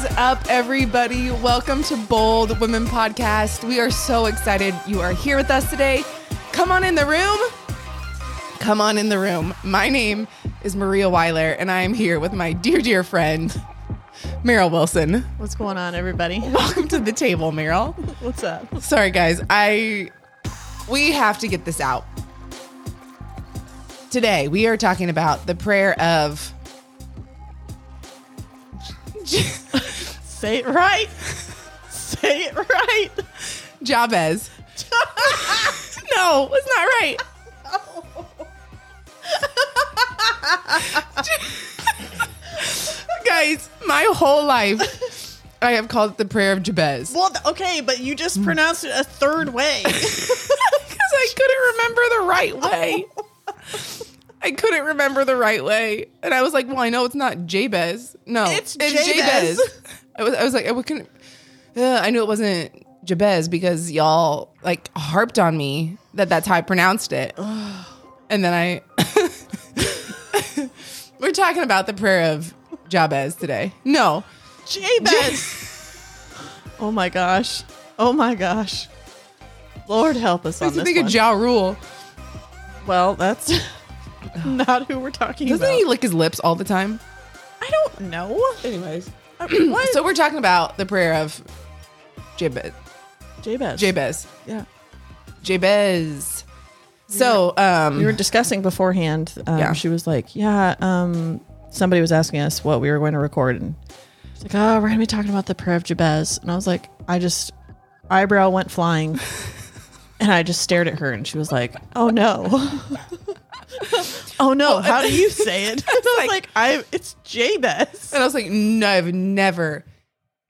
Is up, everybody? Welcome to Bold Women Podcast. We are so excited you are here with us today. Come on in the room. Come on in the room. My name is Maria Weiler, and I am here with my dear, dear friend, Maryl Wilson. What's going on, everybody? Welcome to the table, Maryl. What's up? Sorry, guys. I we have to get this out. Today, we are talking about the prayer of Say it right. Say it right. Jabez. no, it's not right. Guys, my whole life, I have called it the prayer of Jabez Well, th- okay, but you just mm. pronounced it a third way. because I couldn't remember the right way. I couldn't remember the right way, and I was like, "Well, I know it's not Jabez. No, It's Jabez. I was, I was like, I couldn't. Uh, I knew it wasn't Jabez because y'all like harped on me that that's how I pronounced it, and then I. We're talking about the prayer of Jabez today. No, Jabez. oh my gosh. Oh my gosh. Lord help us on this think one. of Ja Rule. well, that's not who we're talking about. Doesn't about. he lick his lips all the time? I don't know. Anyways. So we're talking about the prayer of Jabez. Jabez. Jabez. Yeah. Jabez. So, um, We were discussing beforehand. Um, Yeah. She was like, "Yeah." Um, somebody was asking us what we were going to record, and she's like, "Oh, we're going to be talking about the prayer of Jabez." And I was like, I just eyebrow went flying, and I just stared at her, and she was like, "Oh no." oh no! How do you say it? I was like, "I it's Jabez." and I was like, no, I've never,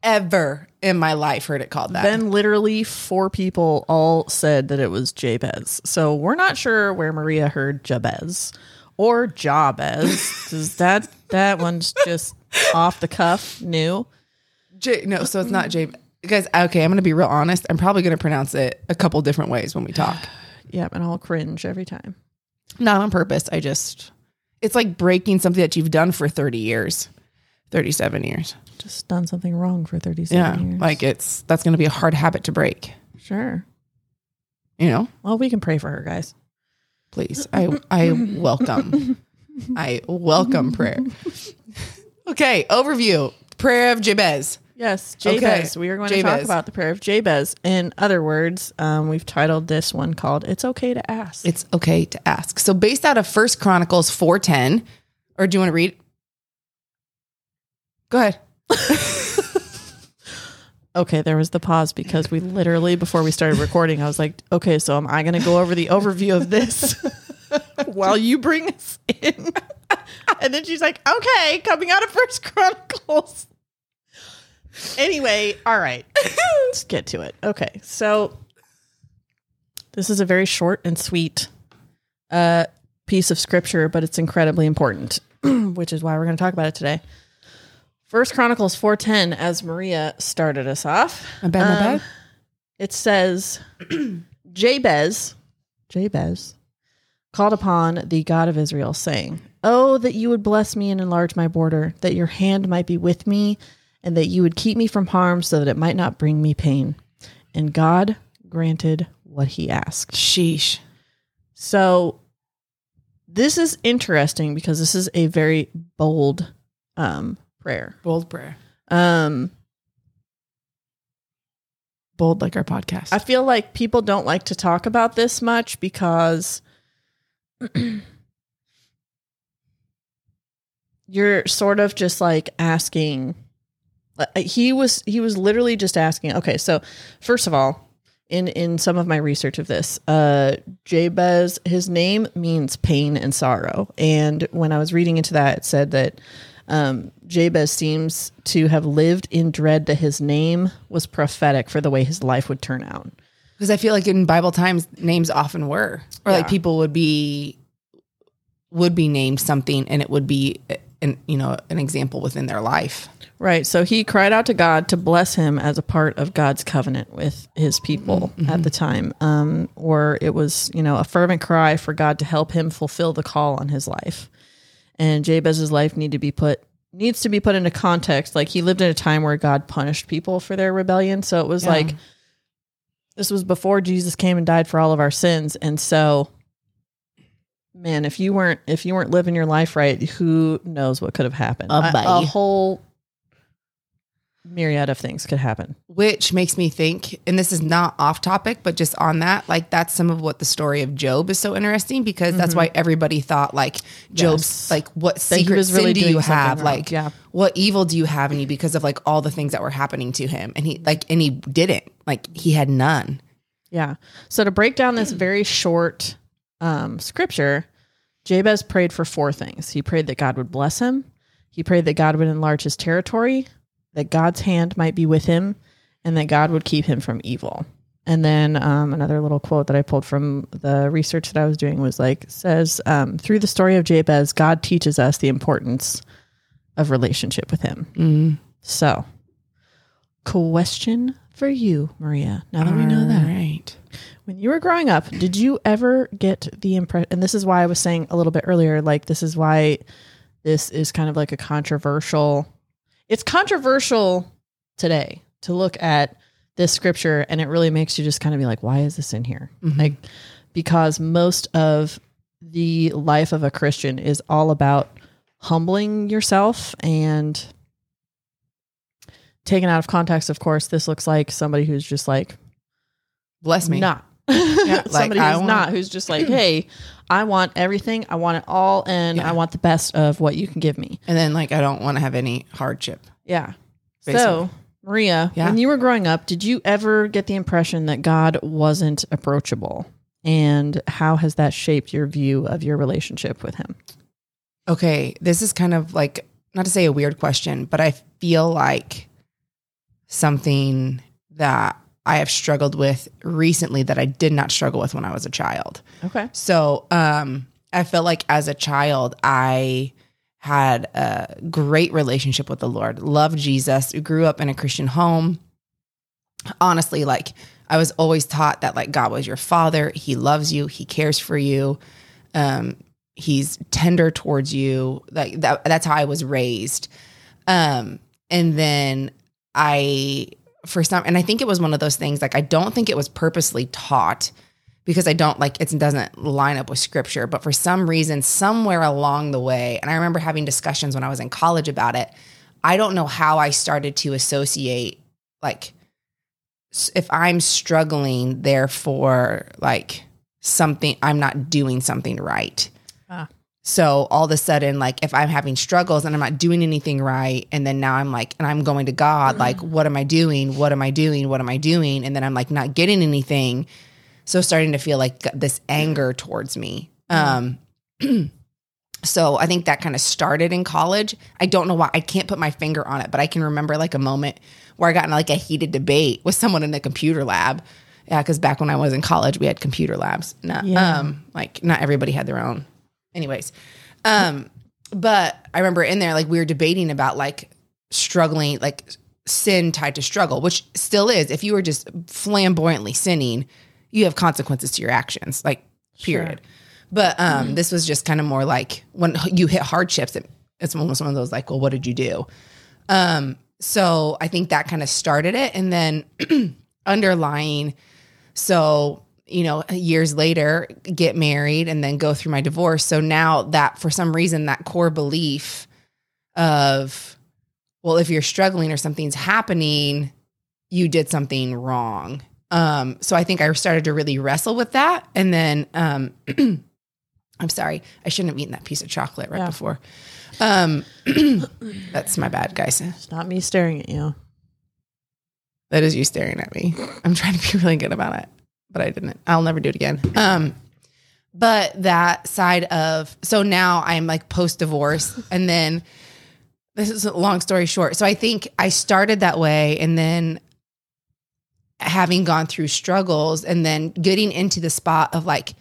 ever in my life heard it called that. Then literally four people all said that it was Jabez. So we're not sure where Maria heard Jabez or Jabez because that that one's just off the cuff new. J- no, so it's not Jabez. Guys, okay, I'm going to be real honest. I'm probably going to pronounce it a couple different ways when we talk. Yep, and I'll cringe every time. Not on purpose. I just, it's like breaking something that you've done for 30 years, 37 years. Just done something wrong for 37 Yeah. years. Like it's, that's going to be a hard habit to break, sure. you know? Well, we can pray for her, guys. please i i welcome i welcome prayer okay overview prayer of jabez Yes, Okay, Jabez. We are going to talk about the prayer of Jabez. In other words, um, we've titled this one called "It's Okay to Ask." it's okay to ask so based out of first chronicles 410 or do you want to read go ahead Okay, there was the pause because we literally before we started recording, I was like, "Okay, so am I going to go over the overview of this while you bring us in?" And then she's like, "Okay, coming out of First Chronicles." Anyway, all right, let's get to it. Okay, so this is a very short and sweet uh, piece of scripture, but it's incredibly important, which is why we're going to talk about it today. First Chronicles 4:10 as Maria started us off. my bad my Um, bad It says Jabez Jabez called upon the God of Israel saying, "Oh that you would bless me and enlarge my border, that your hand might be with me and that you would keep me from harm so that it might not bring me pain." And God granted what he asked. sheesh So this is interesting because this is a very bold um prayer. bold prayer Um bold like our podcast I feel like people don't like to talk about this much because you're sort of just like asking he was he was literally just asking okay so first of all in in some of my research of this uh jabez his name means pain and sorrow. And when i was reading into that it said that um jabez seems to have lived in dread that his name was prophetic for the way his life would turn out. Because i feel like in bible times names often were. Or like people would be would be named something and it would be an you know an example within their life Right. So he cried out to God to bless him as a part of God's covenant with his people at the time. Um, or it was, you know, a fervent cry for God to help him fulfill the call on his life. And Jabez's life needed to be put needs to be put into context. Like he lived in a time where God punished people for their rebellion. So it was Yeah. like this was before Jesus came and died for all of our sins. And so man, if you weren't if you weren't living your life right, who knows what could have happened? A- a, whole myriad of things could happen. Which makes me think, and this is not off topic, but just on that, like that's some of what the story of Job is so interesting because that's why everybody thought like Job's Yes. like what secret really sin do you have? Like Yeah. what evil do you have in you because of like all the things that were happening to him? And he like and he didn't. Like he had none. Yeah. So to break down this very short um, scripture, Jabez prayed for four things. He prayed that God would bless him. He prayed that God would enlarge his territory, that God's hand might be with him, and that God would keep him from evil. And then um, another little quote that I pulled from the research that I was doing was like says um, through the story of Jabez, God teaches us the importance of relationship with Him. So, question for you, Maria. Now that we know that, Right. when you were growing up, did you ever get the impression? And this is why I was saying a little bit earlier, like this is why this is kind of like a controversial. It's controversial today to look at this scripture, and it really makes you just kind of be like, why is this in here? Mm-hmm. Like, because most of the life of a Christian is all about humbling yourself and taken out of context. Of course, this looks like somebody who's just like Bless me. not. like, Somebody who's want- not, who's just like, hey, I want everything. I want it all, and Yeah. I want the best of what you can give me. And then like I don't want to have any hardship. Yeah. Basically. So, Maria, Yeah. when you were growing up, did you ever get the impression that God wasn't approachable? And how has that shaped your view of your relationship with Him? Okay, this is kind of like not to say a weird question, but I feel like something that I have struggled with recently that I did not struggle with when I was a child. Okay. So, um I felt like as a child I had a great relationship with the Lord. Loved Jesus. Grew up in a Christian home. Honestly, like I was always taught that like God was your father. He loves you. He cares for you. Um, he's tender towards you. Like that, that's how I was raised. Um, and then I, for some, and I think it was one of those things. Like I don't think it was purposely taught because I don't like it doesn't line up with scripture. But for some reason, somewhere along the way, and I remember having discussions when I was in college about it. I don't know how I started to associate like if I'm struggling, therefore, like something, I'm not doing something right. So all of a sudden, like if I'm having struggles and I'm not doing anything right, and then now I'm like, and I'm going to God, like, what am I doing? What am I doing? What am I doing? And then I'm like not getting anything. So starting to feel like this anger towards me. Um, so I think that kind of started in college. I don't know why I can't put my finger on it, but I can remember like a moment where I got in like a heated debate with someone in the computer lab. Yeah, because back when I was in college, we had computer labs. Not, Yeah. um, like not everybody had their own. Anyways, um, but I remember in there like we were debating about like struggling, like sin tied to struggle, which still is. If you were just flamboyantly sinning, you have consequences to your actions. Like period. But um, this was just kind of more like when you hit hardships, it, it's almost one of those like, well, what did you do? Um, so I think that kind of started it. And then underlying, so, you know, years later, get married and then go through my divorce. So now that for some reason, that core belief of, well, if you're struggling or something's happening, you did something wrong. Um, so I think I started to really wrestle with that. And then, um, I'm sorry, I shouldn't have eaten that piece of chocolate right Yeah. before. Um, that's my bad, guys. It's not me staring at you. That is you staring at me. I'm trying to be really good about it, but I didn't. I'll never do it again. Um, but that side of so now I'm like post divorce, and then this is a long story short. So I think I started that way, and then having gone through struggles, and then getting into the spot of like.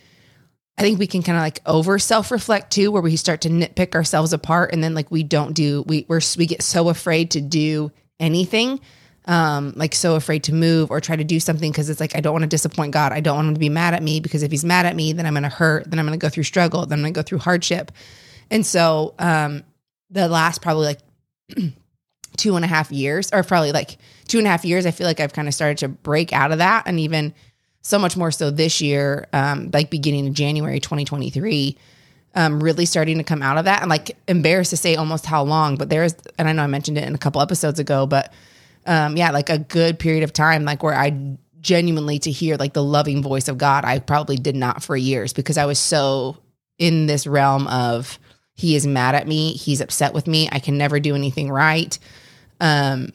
I think we can kind of like over self reflect too, where we start to nitpick ourselves apart, and then like we don't do we we're we get so afraid to do anything um, like so afraid to move or try to do something because it's like I don't want to disappoint God. I don't want him to be mad at me because if he's mad at me, then I'm going to hurt. Then I'm going to go through struggle. Then I'm going to go through hardship. And so um, the last probably like two and a half years, or probably like two and a half years, I feel like I've kind of started to break out of that. And even so much more so this year, um, like beginning of January 2023, um, really starting to come out of that. And like embarrassed to say almost how long, but there's, and I know I mentioned it in a couple episodes ago, but um, yeah, like a good period of time, like where I genuinely to hear like the loving voice of God, I probably did not for years because I was so in this realm of he is mad at me, he's upset with me, I can never do anything right. Um,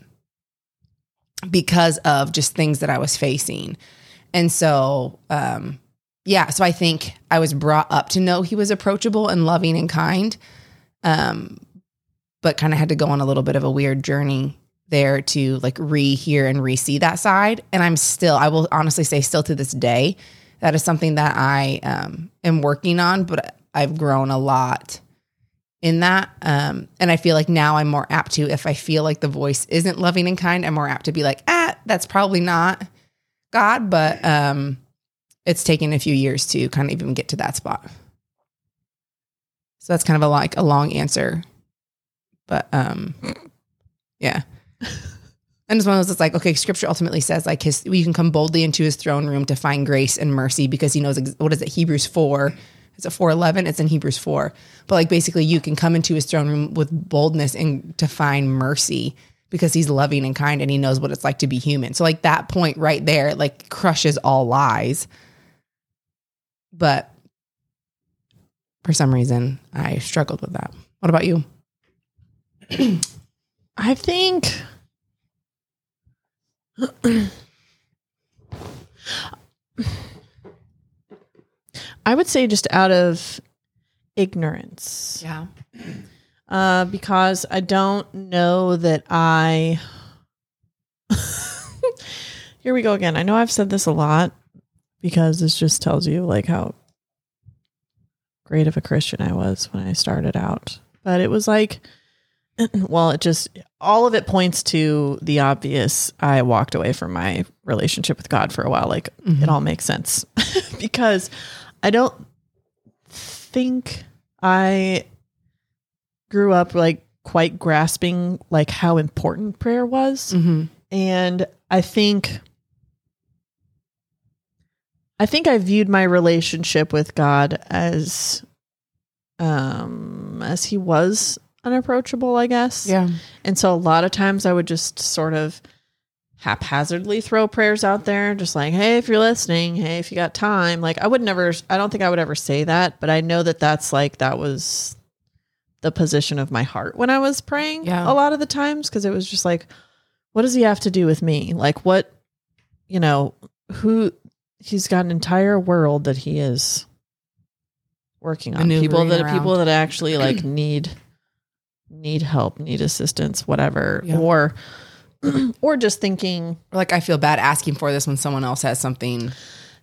because of just things that I was facing. And so, um, yeah, so I think I was brought up to know he was approachable and loving and kind. Um, but kind of had to go on a little bit of a weird journey there to like re-hear and re-see that side. And I'm still, I will honestly say, still to this day, that is something that I um, am working on, but I've grown a lot in that. Um, and I feel like now I'm more apt to, if I feel like the voice isn't loving and kind, I'm more apt to be like, ah, that's probably not God, but um, it's taken a few years to kind of even get to that spot. So that's kind of a like a long answer, but um, yeah. And it's one of those. It's like okay, Scripture ultimately says like his can come boldly into his throne room to find grace and mercy because he knows what is it Hebrews four. Is it four eleven? It's in Hebrews four. But like basically, you can come into his throne room with boldness and to find mercy because he's loving and kind and he knows what it's like to be human. So like that point right there, like crushes all lies. But for some reason, I struggled with that. What about you? I think I would say just out of ignorance. Yeah. Uh, because I don't know that I. Here we go again. I know I've said this a lot because this just tells you like how great of a Christian I was when I started out. But it was like, well, it just all of it points to the obvious. I walked away from my relationship with God for a while. Like it all makes sense because I don't think I grew up like quite grasping like how important prayer was. Mm-hmm. And I think I think I viewed my relationship with God as um as he was unapproachable, I guess. Yeah. And so a lot of times I would just sort of haphazardly throw prayers out there, just like, hey, if you're listening, hey, if you got time. Like, I would never, I don't think I would ever say that, but I know that that's like, that was the position of my heart when I was praying Yeah. a lot of the times because it was just like, what does he have to do with me? Like, what, you know, who, he's got an entire world that he is working on. People that around. people that actually like need need help, need assistance, whatever. Yeah. Or or just thinking like I feel bad asking for this when someone else has something.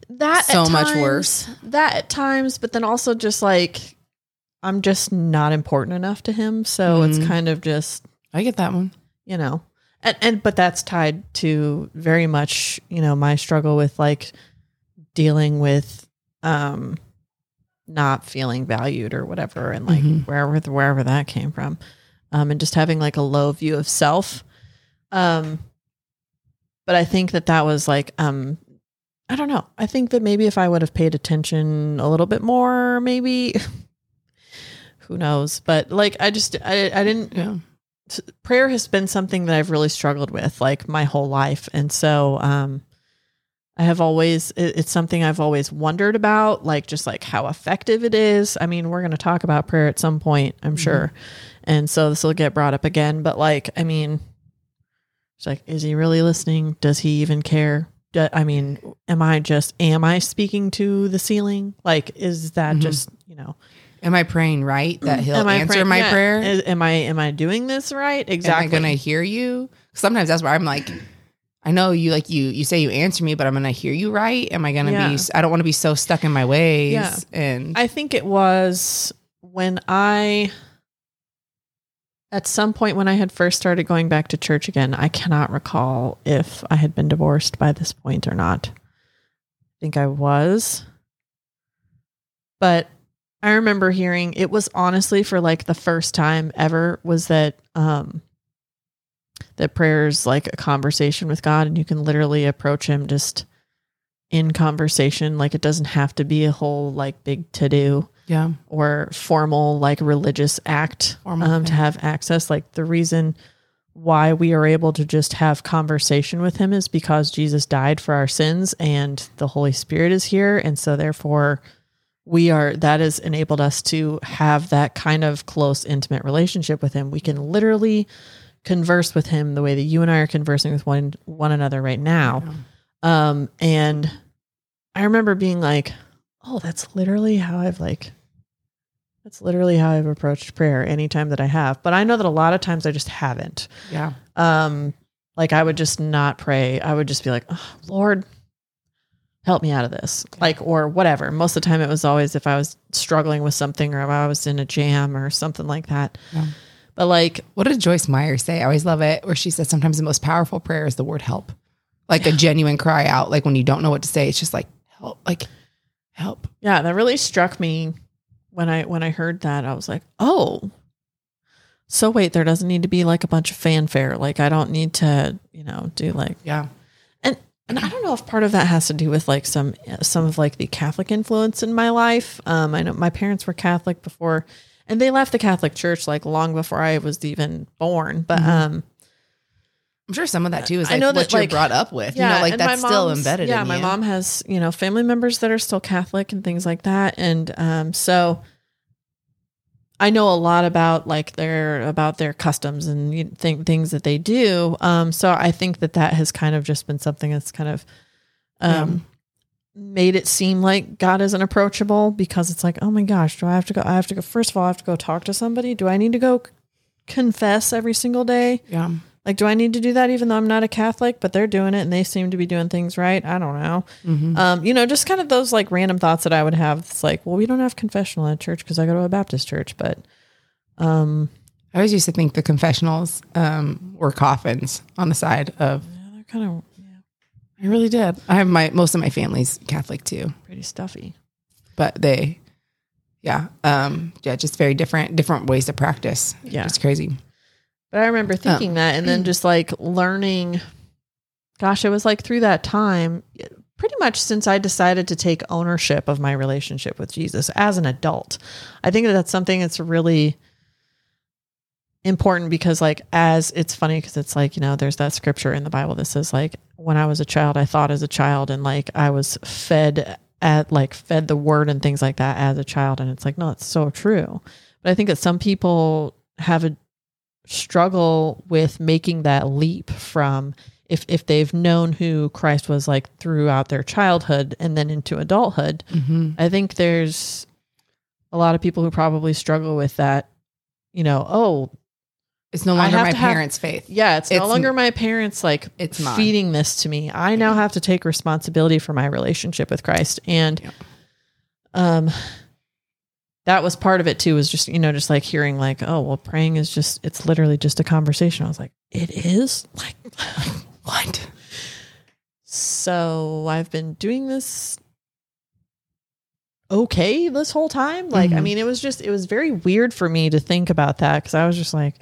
that So at much times- worse. That at times, but then also just like I'm just not important enough to him, so it's Mhm. kind of just I get that one. you know, and and but that's tied to very much you know my struggle with like dealing with um not feeling valued or whatever, and like Mhm. wherever wherever that came from, um, and just having like a low view of self, um. But I think that that was like um I don't know. I think that maybe if I would have paid attention a little bit more, maybe who knows. But like I just I I didn't Yeah. prayer has been something that I've really struggled with like my whole life. And so um I have always it, it's something I've always wondered about, like just like how effective it is. I mean, we're going to talk about prayer at some point, I'm sure. And so this will get brought up again, but like I mean it's like is he really listening? Does he even care? Do- I mean, am I just am I speaking to the ceiling? Like is that Mhm. just, you know, Am I praying right that he'll am I answer pray- my yeah. prayer? Is- am I am I doing this right? Exactly. Am I gonna hear you? Sometimes that's where I'm like, I know you like you you say you answer me, but I'm gonna hear you right. Am I gonna Yeah. be? I don't want to be so stuck in my ways. Yeah. And I think it was when I, at some point when I had first started going back to church again, I cannot recall if I had been divorced by this point or not. I think I was. But I remember hearing it was honestly for like the first time ever was that um that prayer is like a conversation with God and you can literally approach him just in conversation. Like it doesn't have to be a whole like big to do Yeah. or formal like religious act um, to have access. Like the reason why we are able to just have conversation with him is because Jesus died for our sins and the Holy Spirit is here. And so therefore we are that has enabled us to have that kind of close, intimate relationship with him. We can literally converse with him the way that you and I are conversing with one one another right now. Um, and I remember being like, oh, that's literally how I've like, that's literally how I've approached prayer anytime that I have. But I know that a lot of times I just haven't. Yeah. Um, like I would just not pray. I would just be like, oh, Lord, help me out of this. Like, or whatever. Most of the time it was always if I was struggling with something or if I was in a jam or something like that. Yeah. But like, What did Joyce Meyer say? I always love it, where she says sometimes the most powerful prayer is the word help. Like a genuine cry out, like when you don't know what to say, it's just like help, like help. yeah, that really struck me when I when I heard that. I was like, oh, so wait, there doesn't need to be like a bunch of fanfare. Like I don't need to, you know, do like Yeah. and and I don't know if part of that has to do with like some some of like the Catholic influence in my life. Um, I know my parents were Catholic before, and they left the Catholic Church like long before I was even born. But um, I'm sure some of that too is I like know what that, you're like- brought up with. you know, like that's still embedded Yeah, my you. mom has you know family members that are still Catholic and things like that, and um, so I know a lot about like their about their customs and you think things that they do. Um, so I think that that has kind of just been something that's kind of um made it seem like God isn't approachable because it's like, oh my gosh, do I have to go? I have to go. First of all, I have to go talk to somebody. Do I need to go confess every single day? Yeah. Like, do I need to do that even though I'm not a Catholic, but they're doing it and they seem to be doing things right? I don't know. Mm-hmm. Um, you know, just kind of those like random thoughts that I would have. It's like, well, we don't have confessional at church because I go to a Baptist church, but um, I always used to think the confessionals um, were coffins on the side of. yeah, they're kind of I really did. I have my most of my family's Catholic too, pretty stuffy. but they, yeah, um, yeah, just very different different ways to practice. Yeah. it's crazy. But I remember thinking that and then just like learning, gosh, it was like through that time, pretty much since I decided to take ownership of my relationship with Jesus as an adult. I think that that's something that's really important because like as it's funny because it's like you know there's that scripture in the bible that says like when i was a child i thought as a child and like i was fed at like fed the word and things like that as a child and it's like no it's so true but i think that some people have a struggle with making that leap from if if they've known who Christ was like throughout their childhood and then into adulthood Mm-hmm. I think there's a lot of people who probably struggle with that you know oh It's no longer my to have- parents' faith. yeah it's, no longer my parents like It's mine. feeding this to me I now have to take responsibility for my relationship with Christ and um that was part of it too was just you know just like hearing like oh well praying is just it's literally just a conversation i was like it is like What? so i've been doing this okay this whole time like i Mhm. mean it was just it was very weird for me to think about that because i was just like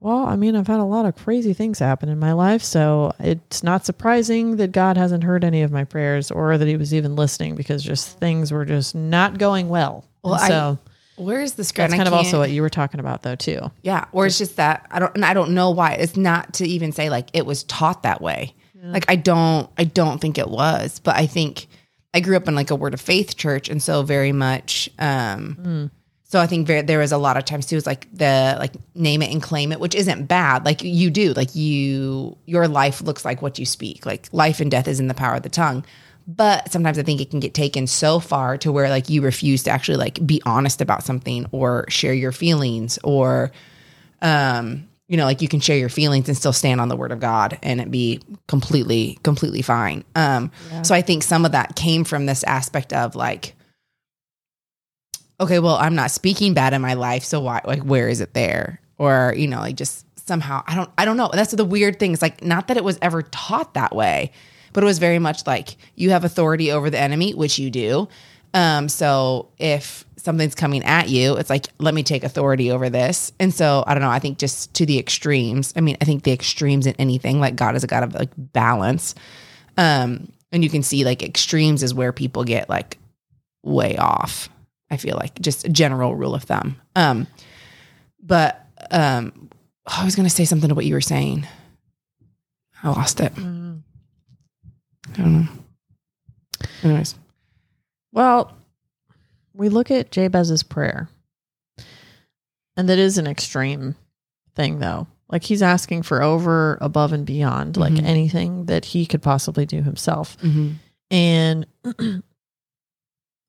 well i mean i've had a lot of crazy things happen in my life so it's not surprising that god hasn't heard any of my prayers or that he was even listening because just things were just not going well Well, And I- so Where is the script? that's kind of also what you were talking about though too Yeah, or it's just that I don't, and I don't know why. It's not to even say like it was taught that way. Like I don't, I don't think it was, but I think I grew up in like a Word of Faith church, and so very much. um So I think very, there was a lot of times too. Is like the like name it and claim it, which isn't bad. Like you do, like you, your life looks like what you speak. Like life and death is in the power of the tongue. But sometimes I think it can get taken so far to where like you refuse to actually like be honest about something or share your feelings or um you know like you can share your feelings and still stand on the word of god and it be completely completely fine um so i think some of that came from this aspect of like okay well i'm not speaking bad in my life so why like where is it there or you know like just somehow i don't i don't know that's the weird thing it's like not that it was ever taught that way but it was very much like you have authority over the enemy which you do um so if something's coming at you, it's like, let me take authority over this. And so I don't know. I think just to the extremes. I mean, I think the extremes in anything, like God is a God of like balance. Um, and you can see like extremes is where people get like way off. I feel like just a general rule of thumb. Um, but um, I was going to say something to what you were saying. I lost it. Mm. I don't know. Anyways, Well, we look at Jabez's prayer, and that is an extreme thing, though. Like he's asking for over, above, and beyond, like Mhm. anything that he could possibly do himself. mm-hmm. And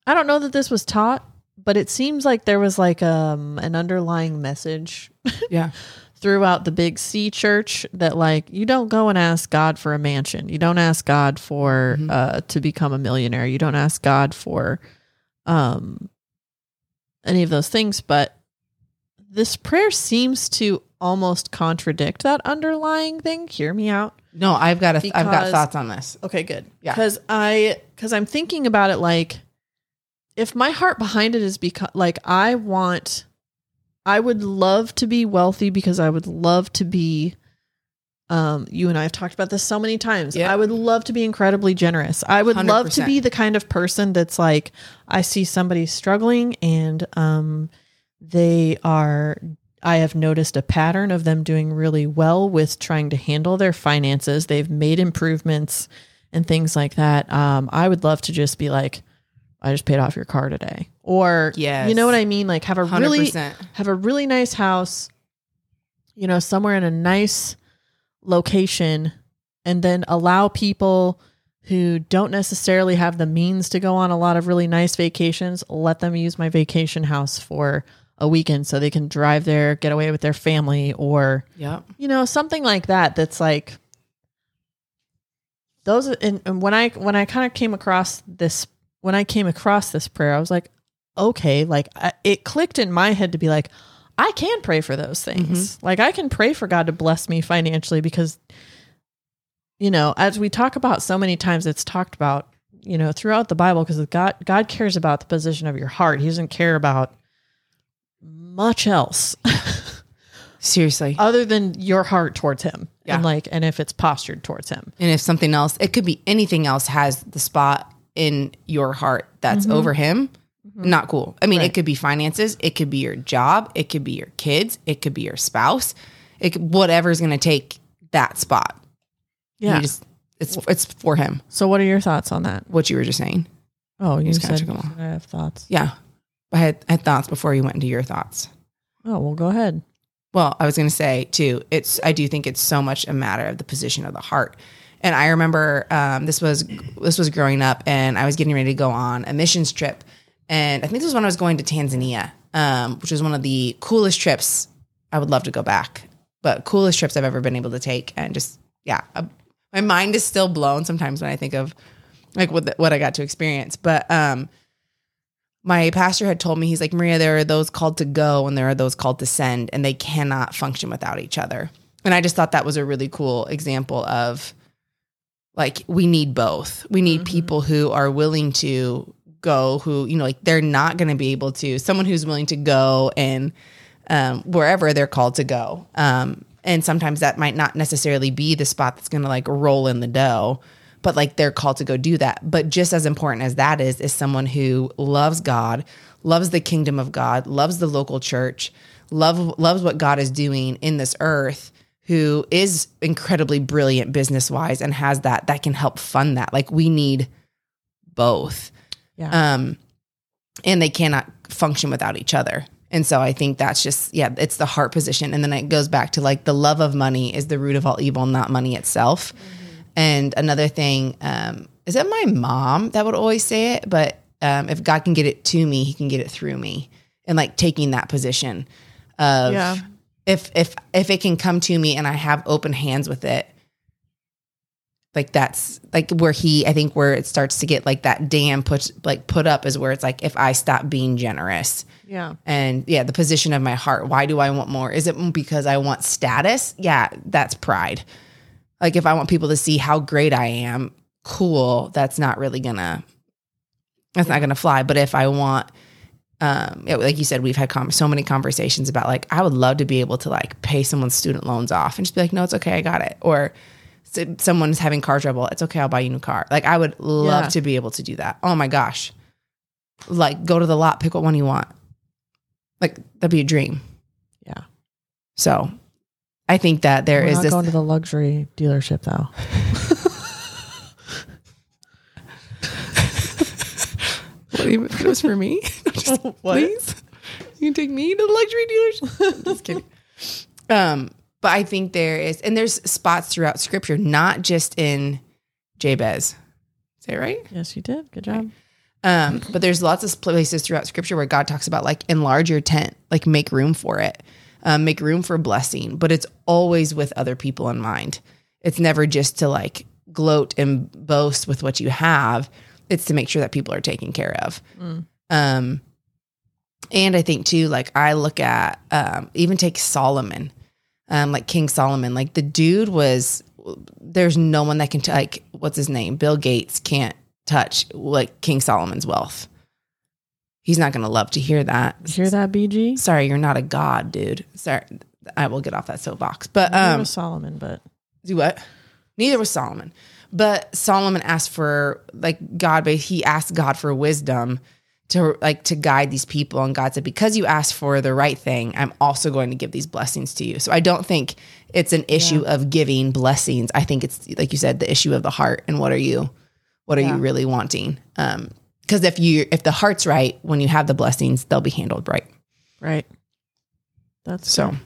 I don't know that this was taught, but it seems like there was like um an underlying message yeah, throughout the big C church that like you don't go and ask God for a mansion. You don't ask God for Mhm. uh to become a millionaire. You don't ask God for um any of those things, but this prayer seems to almost contradict that underlying thing. Hear me out. no, I've got I've got thoughts on this. Okay, good. Yeah. Because I because I'm thinking about it like if my heart behind it is because like I want I would love to be wealthy because I would love to be um you and I have talked about this so many times. Yeah. I would love to be incredibly generous. I would love to be the kind of person that's like I see somebody struggling and um they are I have noticed a pattern of them doing really well with trying to handle their finances. They've made improvements and things like that. Um, I would love to just be like, I just paid off your car today, or Yes. you know what I mean. Like have a Hundred really have a really nice house, you know, somewhere in a nice location, and then allow people who don't necessarily have the means to go on a lot of really nice vacations, let them use my vacation house for a weekend so they can drive there, get away with their family, or Yep. you know something like that. That's like those. And, and when I when I kind of came across this when I came across this prayer, I was like, okay, like I, it clicked in my head to be like, I can pray for those things. Mm-hmm. Like I can pray for God to bless me financially because, you know, as we talk about so many times, it's talked about, you know, throughout the Bible because God God cares about the position of your heart. He doesn't care about much else Seriously. other than your heart towards Him, Yeah. and like, and if it's postured towards Him. and if something else, it could be anything else has the spot in your heart that's Mhm. over him. Not cool. I mean, Right. it could be finances, it could be your job, it could be your kids, it could be your spouse, it could, whatever's going to take that spot. Yeah. Just it's it's for him. so, what are your thoughts on that? What you were just saying. Oh, you just said took 'em off. I have thoughts. Yeah. I had, I had thoughts before you went into your thoughts. Oh, well, go ahead. Well, I was going to say too, it's I do think it's so much a matter of the position of the heart. And I remember um, this was this was growing up, and I was getting ready to go on a missions trip, and I think this was when I was going to Tanzania, um, which was one of the coolest trips. I would love to go back, but coolest trips I've ever been able to take, and just yeah, uh, my mind is still blown sometimes when I think of like what the, what I got to experience. But um, my pastor had told me he's like Maria, there are those called to go and there are those called to send, and they cannot function without each other. And I just thought that was a really cool example of like we need both. We need Mhm. people who are willing to go, who you know, like they're not going to be able to. Someone who's willing to go and um, wherever they're called to go. Um, and sometimes that might not necessarily be the spot that's going to like roll in the dough, but like they're called to go do that. But just as important as that is, is someone who loves God, loves the kingdom of God, loves the local church, love loves what God is doing in this earth. Who is incredibly brilliant business wise and has that that can help fund that. Like we need both. Yeah. um and they cannot function without each other. And so i think that's just yeah it's the heart position. And then it goes back to like the love of money is the root of all evil not money itself. And another thing um is it my mom that would always say it? But um if god can get it to me he can get it through me. And like taking that position of Yeah. If if if it can come to me and i have open hands with it like that's like where he i think where it starts to get like that dam put like put up is where it's like if i stop being generous. Yeah. and yeah the position of my heart why do i want more? Is it because i want status? Yeah that's pride. Like if i want people to see how great i am cool. That's not really gonna that's not gonna fly. But if i want um, yeah, like you said, we've had com- so many conversations about like I would love to be able to like pay someone's student loans off and just be like, no, it's okay, I got it. Or s- someone's having car trouble, it's okay, I'll buy you a new car. Like I would love Yeah. to be able to do that. Oh my gosh, like go to the lot, pick what one you want. Like that'd be a dream. Yeah. So I think that there We're is not this. going to the luxury dealership though. What, even if it was for me? Just please, you can take me to the luxury dealers. Just kidding. Um, but I think there is, and there's spots throughout Scripture, not just in Jabez. Say it right? Yes, you did. Good job. Um, but there's lots of places throughout Scripture where God talks about like enlarge your tent, like make room for it, um, make room for blessing. But it's always with other people in mind. It's never just to like gloat and boast with what you have. It's to make sure that people are taken care of. Mm. Um, and I think too, like I look at um, even take Solomon, um, like King Solomon, like the dude was. There's no one that can t- like what's his name, Bill Gates can't touch like King Solomon's wealth. He's not going to love to hear that. Hear that, BG? Sorry, you're not a god, dude. Sorry, I will get off that soapbox. But Neither um, was Solomon, but do what? Neither was Solomon. But Solomon asked for like God, but he asked God for wisdom to like to guide these people. And God said, Because you asked for the right thing, I'm also going to give these blessings to you. So I don't think it's an issue of giving blessings. I think it's like you said, the issue of the heart and what are you what are Yeah. you really wanting? Um because if you if the heart's right, when you have the blessings, they'll be handled right. right. That's So good.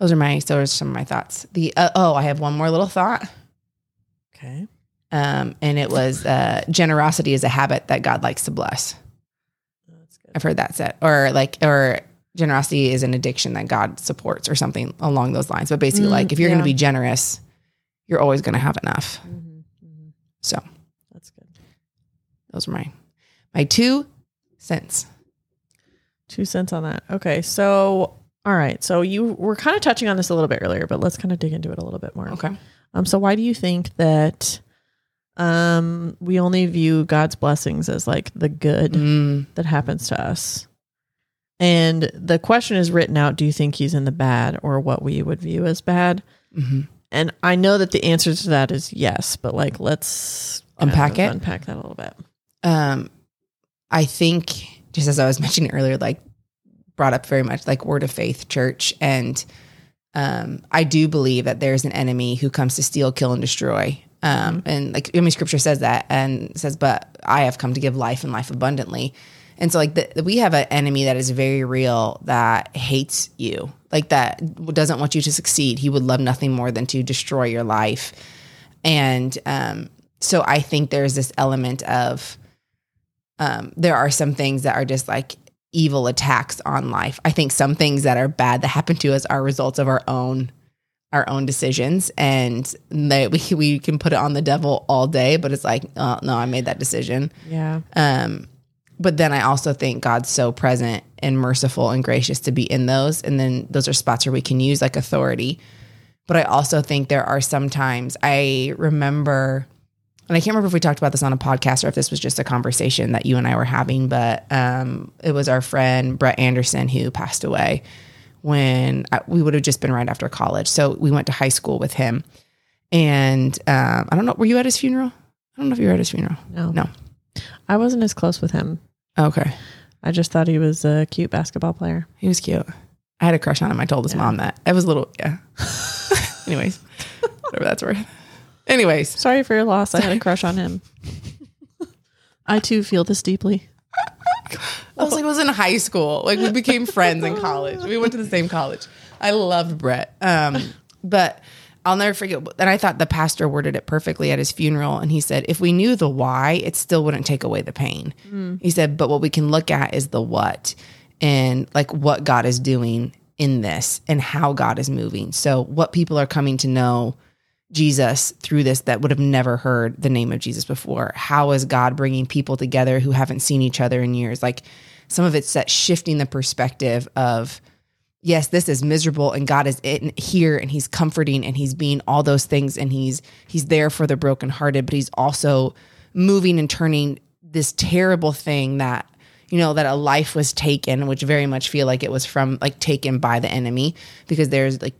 those are my those are some of my thoughts. The uh, oh, I have one more little thought. okay. um, and it was uh, generosity is a habit that God likes to bless. I've heard that said, or like, or generosity is an addiction that God supports, or something along those lines. But basically, Mm, like, if you're going to be generous, you're always going to have enough. Mhm, mhm. So That's good. those are my my two cents. Two cents on that. Okay. So, all right. So you were kind of touching on this a little bit earlier, but let's kind of dig into it a little bit more. Okay. Um, so why do you think that um we only view God's blessings as like the good Mm, that happens to us? And the question is written out, do you think he's in the bad or what we would view as bad? mhm. And I know that the answer to that is yes, but like let's Unpack it? Unpack that a little bit. Um, I think just as I was mentioning earlier, like brought up very much like word of faith church, and um, I do believe that there's an enemy who comes to steal, kill, and destroy. Um, and like I mean, Scripture says that, and says, "But I have come to give life and life abundantly." And so, like, the, we have an enemy that is very real that hates you, like that doesn't want you to succeed. He would love nothing more than to destroy your life. And um, so, I think there's this element of um, there are some things that are just like evil attacks on life. I think some things that are bad that happen to us are results of our own our own decisions, and they, we we can put it on the devil all day, but it's like, oh, no, I made that decision. Yeah. Um, but then I also think God's so present and merciful and gracious to be in those, and then those are spots where we can use like authority. But I also think there are sometimes I remember, and I can't remember if we talked about this on a podcast or if this was just a conversation that you and I were having, but um, it was our friend Brett Anderson who passed away when I, we would have just been right after college. So we went to high school with him, and um, I don't know, were you at his funeral? I don't know if you were at his funeral. No. No. I wasn't as close with him. Okay. I just thought he was a cute basketball player. He was cute. I had a crush on him. I told his Yeah. mom that. I was a little, yeah. Anyways, whatever that's worth. Anyways, Sorry for your loss. I had a crush on him. I too feel this deeply. I was like, it was in high school. Like we became friends in college. We went to the same college. I loved Brett. Um, but I'll never forget. And I thought the pastor worded it perfectly at his funeral. And he said, if we knew the why, it still wouldn't take away the pain. He said, but what we can look at is the what and like what God is doing in this and how God is moving. So what people are coming to know Jesus through this that would have never heard the name of Jesus before. How is God bringing people together who haven't seen each other in years? Like some of it's that shifting the perspective of, yes, this is miserable and God is in here and he's comforting and he's being all those things and he's he's there for the brokenhearted, but he's also moving and turning this terrible thing that you you know, that a life was taken, which very much feel like it was from like taken by the enemy because there's like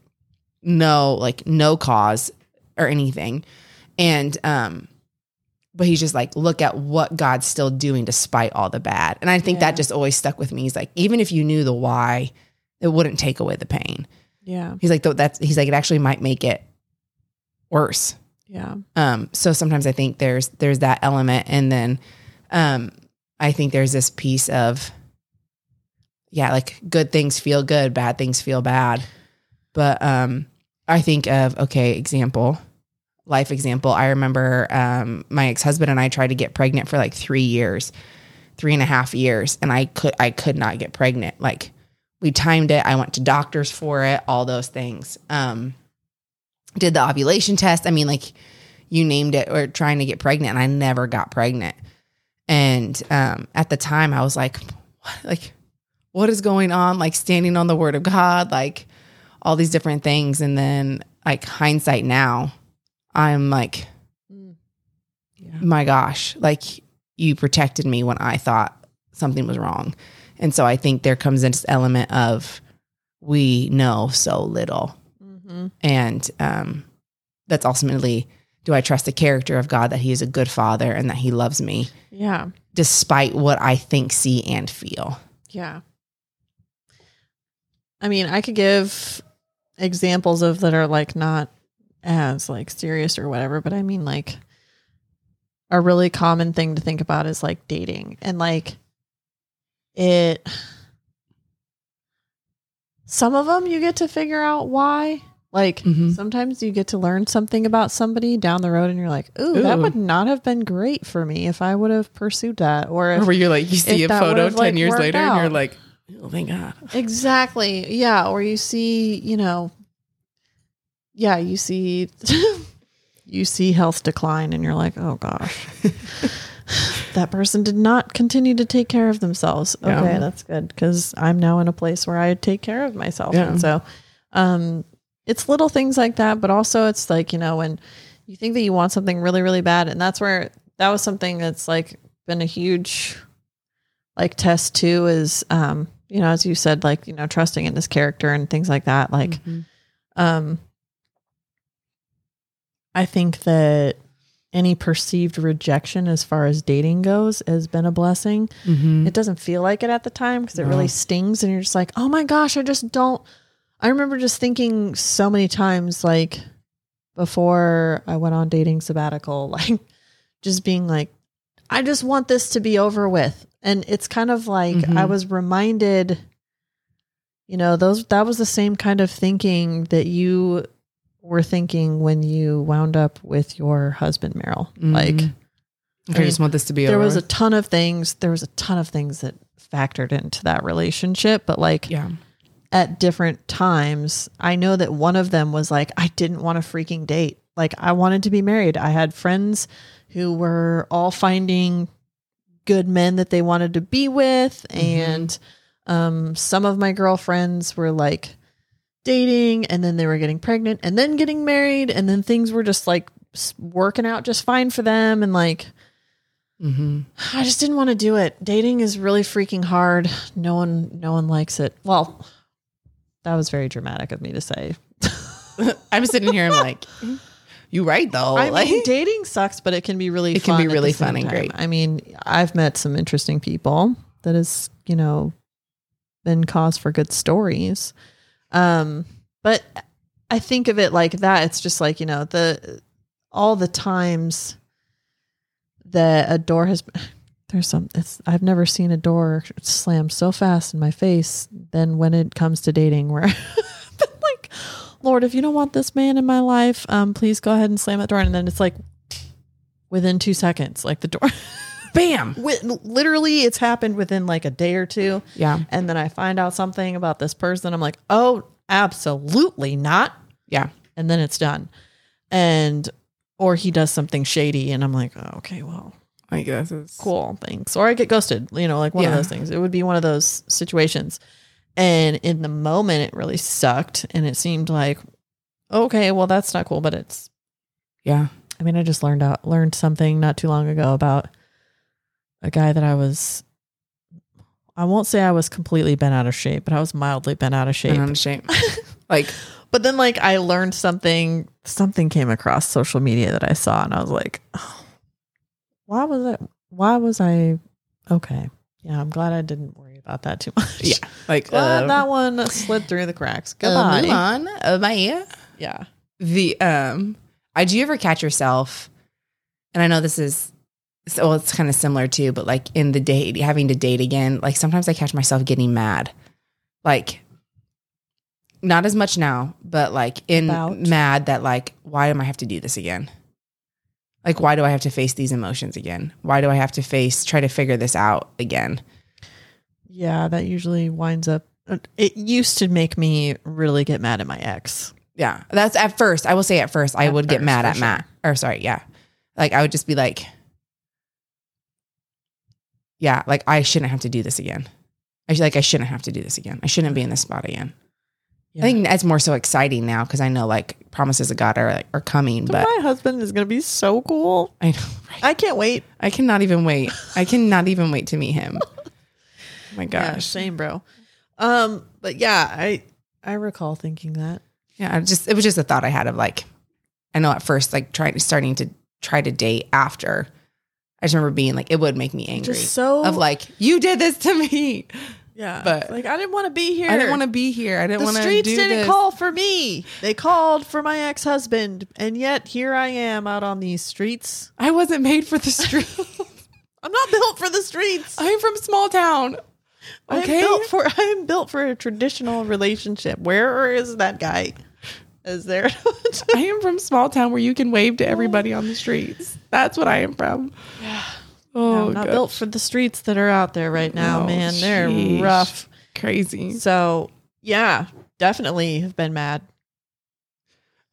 no like no cause or anything. And um but he's just like, look at what God's still doing despite all the bad. And I think Yeah. that just always stuck with me. He's like, even if you knew the why, it wouldn't take away the pain. Yeah. He's like, though that's he's like, it actually might make it worse. Yeah. Um, so sometimes I think there's there's that element, and then um, I think there's this piece of yeah, like good things feel good, bad things feel bad. But um, I think of okay, example, life example. I remember um, my ex husband and I tried to get pregnant for like three years, three and a half years, and I could I could not get pregnant. Like we timed it. I went to doctors for it, all those things. Um, did the ovulation test. I mean, like you named it, or trying to get pregnant, and I never got pregnant. And um, at the time, I was like, what? like, what is going on? Like standing on the word of God, like all these different things. And then, like hindsight now, I'm like, Yeah. my gosh, like you protected me when I thought something was wrong. And so I think there comes this element of we know so little Mm-hmm. and um, that's ultimately do I trust the character of God that He is a good Father and that He loves me Yeah. despite what I think, see, and feel. Yeah. I mean, I could give examples of that are like not as like serious or whatever, but I mean like a really common thing to think about is like dating. And like it some of them you get to figure out why. Like Mhm. sometimes you get to learn something about somebody down the road and you're like ooh, that would not have been great for me if i would have pursued that or if Or where you're like, you see a photo 10 like, years later and you're like, oh, thank God. Exactly. Yeah. Or you see, you know, yeah, you see, you see health decline and you're like, oh gosh, that person did not continue to take care of themselves. Yeah. Okay, that's good because I'm now in a place where I take care of myself. Yeah. And so, um, it's little things like that, but also it's like, you know, when you think that you want something really, really bad, and that's where that was something that's like been a huge like test too is um you know as you said like you know trusting in his character and things like that like Mhm. um i think that any perceived rejection as far as dating goes has been a blessing Mhm. it doesn't feel like it at the time because it No. really stings and you're just like oh my gosh i just don't i remember just thinking so many times like before i went on dating sabbatical like just being like i just want this to be over with and it's kind of like Mhm. i was reminded you know those that was the same kind of thinking that you were thinking when you wound up with your husband Maryl like Mhm. I, I just want this to be there was a ton of things there was a ton of things that factored into that relationship but like yeah. at different times i know that one of them was like i didn't want a freaking date like i wanted to be married i had friends who were all finding good men that they wanted to be with Mhm. and um some of my girlfriends were like dating and then they were getting pregnant and then getting married and then things were just like working out just fine for them and like hmm I just didn't want to do it. Dating is really freaking hard. No one no one likes it. Well, that was very dramatic of me to say. I'm sitting here. I'm like, you right though. I like, mean, dating sucks, but it can be really It can be really fun and time. great. I mean, I've met some interesting people that has, you know, been cause for good stories. Um, but I think of it like that. It's just like, you know, the all the times that a door has there's some it's I've never seen a door slam so fast in my face than when it comes to dating where I've been like, Lord, if you don't want this man in my life, um, please go ahead and slam that door. And then it's like within two seconds, like the door bam. Literally it's happened within like a day or two. Yeah. And then I find out something about this person. I'm like, oh, absolutely not. Yeah. And then it's done. And or he does something shady and I'm like, oh, okay, well, I guess it's cool, thanks. Or I get ghosted, you know, like one of those things. It would be one of those situations. And in the moment it really sucked and it seemed like, okay, well that's not cool, but it's Yeah. I mean, I just learned out learned something not too long ago about a guy that I was I won't say I was completely bent out of shape, but I was mildly bent out of shape. And I'm ashamed. like, But then like I learned something something came across social media that I saw and I was like, oh, why was it why was I okay. Yeah, I'm glad I didn't about that too much. yeah, like Glad uh, that one slid through the cracks. uh, Goodbye. move on. Uh, bye. yeah. the um I do you ever catch yourself and I know this is so well, it's kind of similar too, but like in the date having to date again, like sometimes I catch myself getting mad. Like not as much now, but like in About? mad that like why do I have to do this again? Like why do I have to face these emotions again? Why do I have to face try to figure this out again? Yeah, that usually winds up it used to make me really get mad at my ex. Yeah. That's at first. I will say at first I At would get first, mad for at sure. Matt. Or sorry, yeah. Like I would just be like, yeah, like I shouldn't have to do this again. I feel like I shouldn't have to do this again. I shouldn't be in this spot again. Yeah. I think that's more so exciting now because I know like promises of God are like, are coming. But my husband is going to be so cool. I know, right? I can't wait. I cannot even wait. I cannot even wait to meet him. Oh my Yeah, gosh. same, bro. Um, but yeah, I I recall thinking that. Yeah, I just it was just a thought I had of like, I know at first like trying starting to try to date after. I just remember being like, it would make me angry. Just so of like, you did this to me. yeah, but- like I didn't want to be here. I didn't want to be here. I didn't want to The streets do didn't this. call for me. They called for my ex husband, and yet here I am out on these streets. I wasn't made for the street. I'm not built for the streets. I'm from small town. I'm Okay. built for I am built for a traditional relationship. Where is that guy? Is there? I am from small town where you can wave to everybody on the streets. That's what I am from. Oh, I'm not gosh. built for the streets that are out there right now, Oh, man. They're sheesh. rough. Crazy. So yeah, definitely have been mad.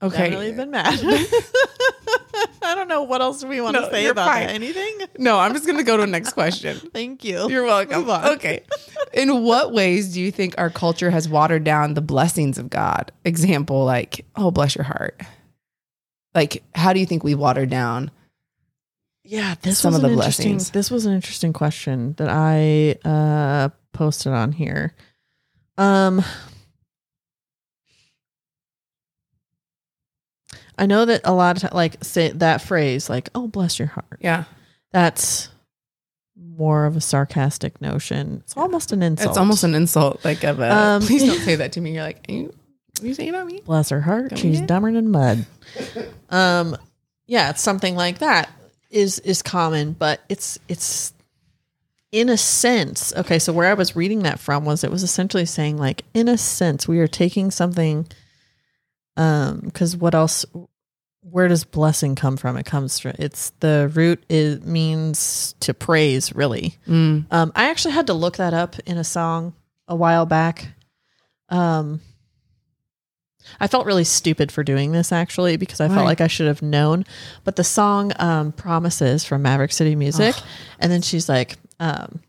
Definitely Okay. been mad. I don't know what else we want No, to say about fine. that. Anything? No, I'm just gonna go to the next question. Thank you. You're welcome. Okay. In what ways do you think our culture has watered down the blessings of God? Example, like, oh, bless your heart. Like, how do you think we watered down? Yeah, this Some was of the an interesting. blessings. This was an interesting question that I uh posted on here. Um, I know that a lot of like say that phrase, like "Oh, bless your heart." Yeah. That's more of a sarcastic notion. It's almost an insult. It's almost an insult. Like, of a, Um, please don't say that to me. You're like, are you, are you saying about me? bless her heart. Don't She's dumber than mud. um, yeah, it's something like that is is common, but it's it's in a sense. Okay, so where I was reading that from was it was essentially saying like in a sense we are taking something. Um, because what else? Where does blessing come from? It comes from it's the root. It means to praise, really. Mm. Um, I actually had to look that up in a song a while back. Um, I felt really stupid for doing this actually because I Why? felt like I should have known. But the song um, "Promises" from Maverick City Music, Ugh. and then she's like, um,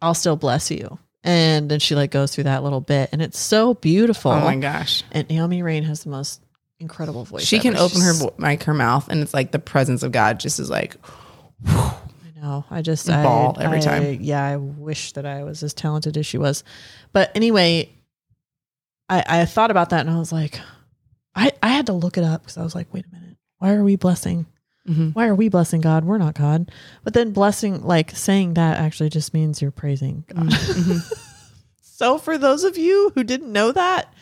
"I'll still bless you," and then she like goes through that little bit, and it's so beautiful. Oh my gosh. And Naomi Raine has the most incredible voice. She can open her She's- vo- like her mouth, and it's like the presence of God just is like, I know. I just Ball I, every I- time. Yeah, I wish that I was as talented as she was. But anyway, I I thought about that and I was like, I I had to look it up because I was like, wait a minute, why are we blessing? Mhm. Why are we blessing God? We're not God. But then blessing, like saying that, actually just means you're praising God. Mhm. so for those of you who didn't know that,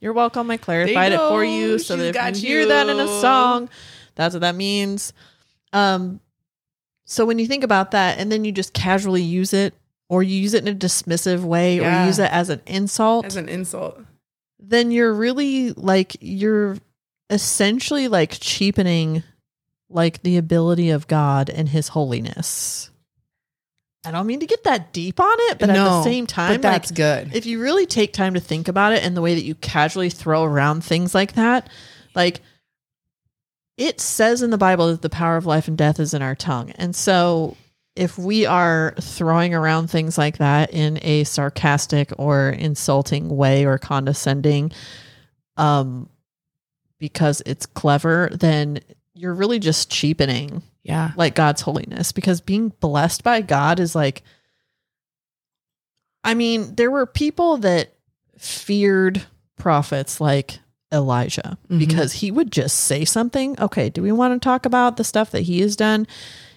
you're welcome. I clarified it for you so that if you hear that in a song, that's what that means. Um, so when you think about that, and then you just casually use it, or you use it in a dismissive way, or Yeah. you use it as an insult, as an insult. then you're really like you're essentially like cheapening like the ability of God and His holiness. I don't mean to get that deep on it, but at the same time, that's like, good. if you really take time to think about it and the way that you casually throw around things like that, like it says in the Bible that the power of life and death is in our tongue. And so if we are throwing around things like that in a sarcastic or insulting way or condescending um because it's clever, then you're really just cheapening yeah. like God's holiness because being blessed by God is like I mean, there were people that feared prophets like Elijah Mhm. because he would just say something. Okay, do we want to talk about the stuff that he has done?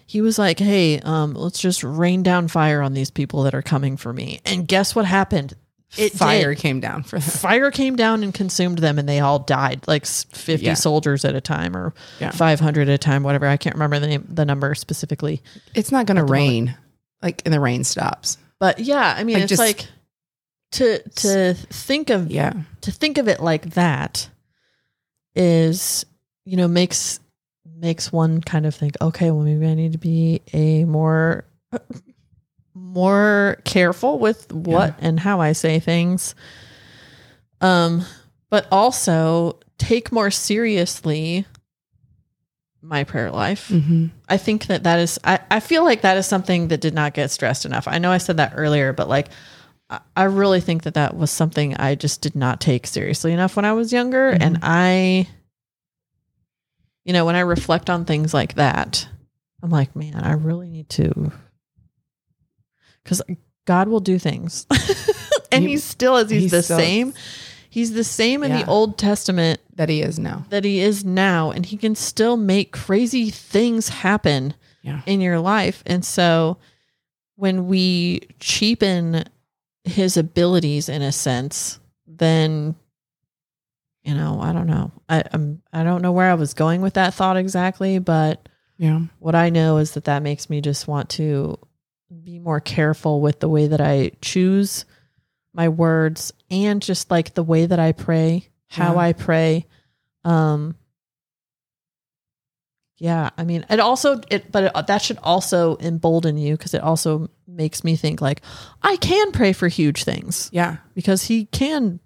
He was like, "Hey, um, let's just rain down fire on these people that are coming for me." And guess what happened? It Fire did. came down for them. Fire came down and consumed them, and they all died, like fifty Yeah. soldiers at a time, or Yeah. five hundred at a time, whatever. I can't remember the name, the number specifically. It's not going to rain, like, and the rain stops. But yeah, I mean, Like, it's just- like to to think of Yeah. to think of it like that is you know makes makes one kind of think okay well maybe i need to be a more more careful with what and how i say things um but also take more seriously my prayer life Mm-hmm. I think that that is, I, I feel like that is something that did not get stressed enough. I know I said that earlier, but like, I- I really think that that was something I just did not take seriously enough when I was younger. Mhm. And I, you know, when I reflect on things like that, I'm like, man, I really need to, because God will do things. and He- he still is, he's, he's the same. He's the same in Yeah. the Old Testament That he is now. that he is now and he can still make crazy things happen Yeah. in your life and so when we cheapen his abilities in a sense then you know i don't know i I'm, i don't know where i was going with that thought exactly but Yeah. what i know is that that makes me just want to be more careful with the way that i choose my words and just like the way that i pray how Yeah. i pray um yeah i mean it also it but it, that should also embolden you because it also makes me think like i can pray for huge things Yeah. because he can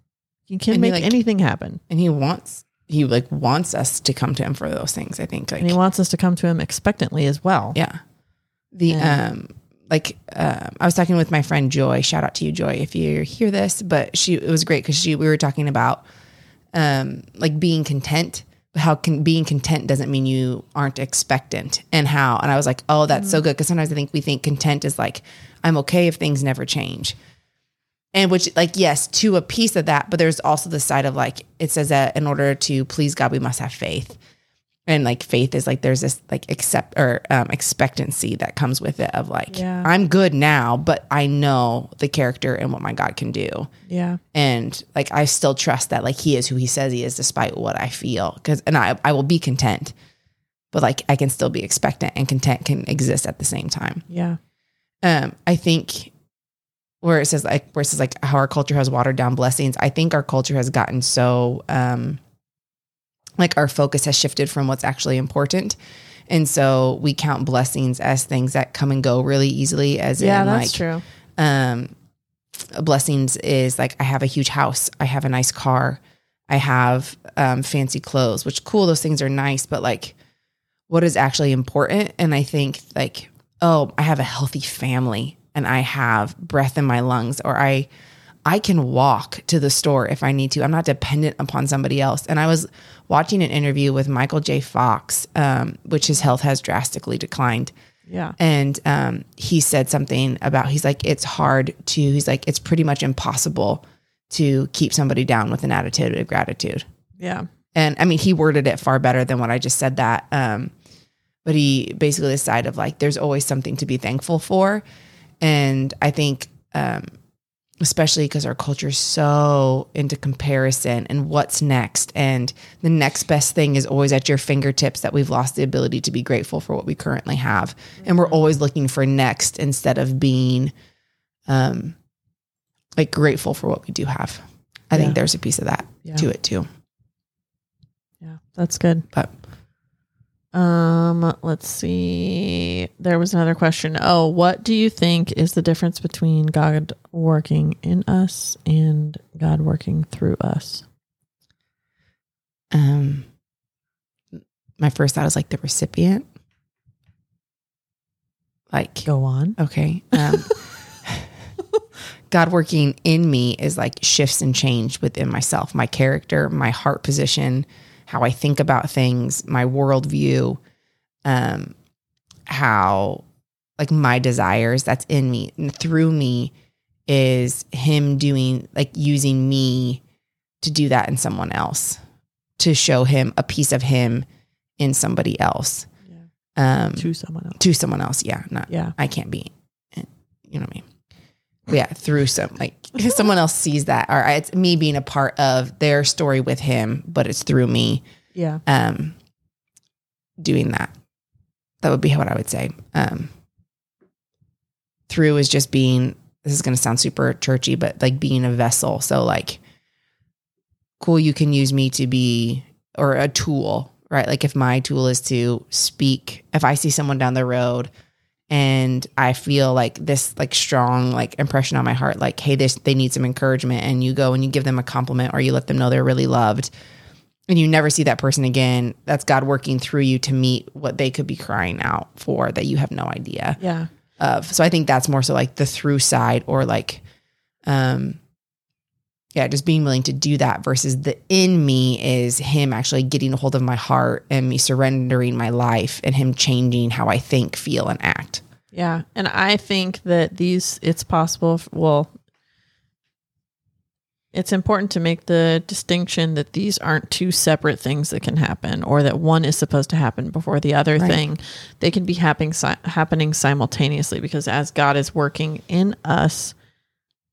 he can And he, make like- anything happen And he wants, he like wants us to come to him for those things. I think like, and he wants us to come to him expectantly as well yeah. The, Yeah. um, like, um, I was talking with my friend Joy. Shout out to you, Joy, if you hear this. But she, it was great because she, we were talking about, um, like being content, how can being content doesn't mean you aren't expectant, and how. And I was like, oh, that's so good because sometimes I think we think content is like I'm okay if things never change, and which like yes, to a piece of that, but there's also the side of like it says that in order to please God, we must have faith. And like faith is like there's this like accept or um, expectancy that comes with it of like Yeah. I'm good now, but I know the character and what my God can do. Yeah. And like I still trust that like he is who he says he is despite what I feel. Because and I I will be content but like I can still be expectant and content can exist at the same time. Yeah. Um I think where it says like where it says like how our culture has watered down blessings I think our culture has gotten so um like our focus has shifted from what's actually important. And so we count blessings as things that come and go really easily as yeah in that's like true. um blessings is like i have a huge house i have a nice car i have um fancy clothes which cool those things are nice but like what is actually important? And i think like oh i have a healthy family and i have breath in my lungs or i i can walk to the store if i need to. I'm not dependent upon somebody else. And i was watching an interview with michael j. Fox um, which his health has drastically declined. Yeah. And um, he said something about he's like it's hard to he's like it's pretty much impossible to keep somebody down with an attitude of gratitude. Yeah. And i mean he worded it far better than what i just said that um, but he basically decided of like there's always something to be thankful for. And i think um, especially because our culture is so into comparison and what's next. And the next best thing is always at your fingertips that we've lost the ability to be grateful for what we currently have. And we're always looking for next instead of being um like grateful for what we do have. I Yeah. think there's a piece of that Yeah. to it too. Yeah that's good. But Um, let's see. There was another question. Oh, what do you think is the difference between God working in us and God working through us? um my first thought is like the recipient like Go on. Okay. Um, God working in me is like shifts and change within myself, my character, my heart position, how I think about things, my worldview, um, how like my desires that's in me and through me is him doing like using me to do that in someone else to show him a piece of him in somebody else um to someone else. to someone else yeah not Yeah. i can't be you know what i mean yeah through some like someone else sees that or it's me being a part of their story with him but it's through me Yeah. um doing that. That would be what i would say. Um through is just being this is going to sound super churchy but like being a vessel. So like cool you can use me to be or a tool right? Like if my tool is to speak if i see someone down the road and i feel like this like strong like impression on my heart like hey this they need some encouragement and you go and you give them a compliment or you let them know they're really loved and you never see that person again that's god working through you to meet what they could be crying out for that you have no idea Yeah. of. So I think that's more so like the through side or like, um, yeah, just being willing to do that versus the in me is him actually getting a hold of my heart and me surrendering my life and him changing how I think, feel, and act. Yeah. And I think that these, it's possible. Well, it's important to make the distinction that these aren't two separate things that can happen or that one is supposed to happen before the other Right. thing. They can be happening, si- happening simultaneously because as God is working in us,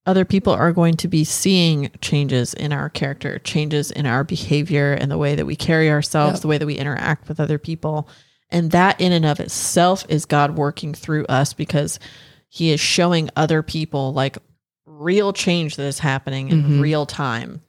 other people are going to be seeing changes in our character, changes in our behavior and the way that we carry ourselves, Yep. the way that we interact with other people. And that in and of itself is God working through us because he is showing other people like real change that is happening in Mhm. real time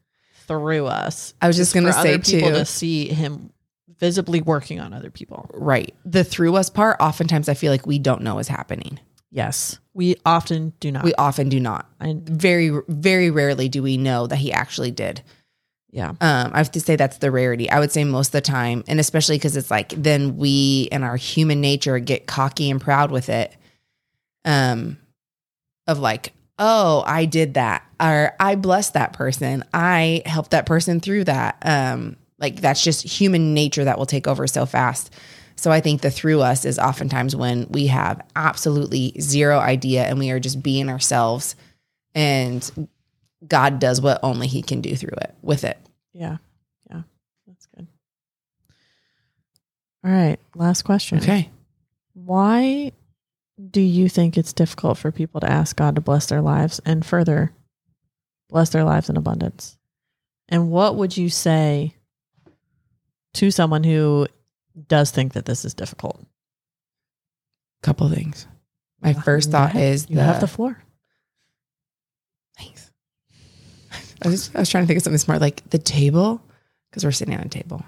through us. I was just going to say people too, to see him visibly working on other people. right. The through us part, oftentimes I feel like we don't know is happening. Yes. We often do not. We often do not. I, Very, very rarely do we know that he actually did. yeah. Um, I have to say that's the rarity. I would say most of the time, and especially because it's like then we and our human nature get cocky and proud with it. Um, of like, oh, I did that, or I blessed that person, I helped that person through that. Um, like that's just human nature that will take over so fast. So I think the through us is oftentimes when we have absolutely zero idea and we are just being ourselves, and God does what only He can do through it with it. Yeah. Yeah. That's good. All right. Last question. Okay. Why do you think it's difficult for people to ask God to bless their lives and further bless their lives in abundance? And what would you say to someone who does think that this is difficult? Couple things. My first thought is you the, have the floor. Thanks. I was, I was trying to think of something smart, like the table, because we're sitting on a table.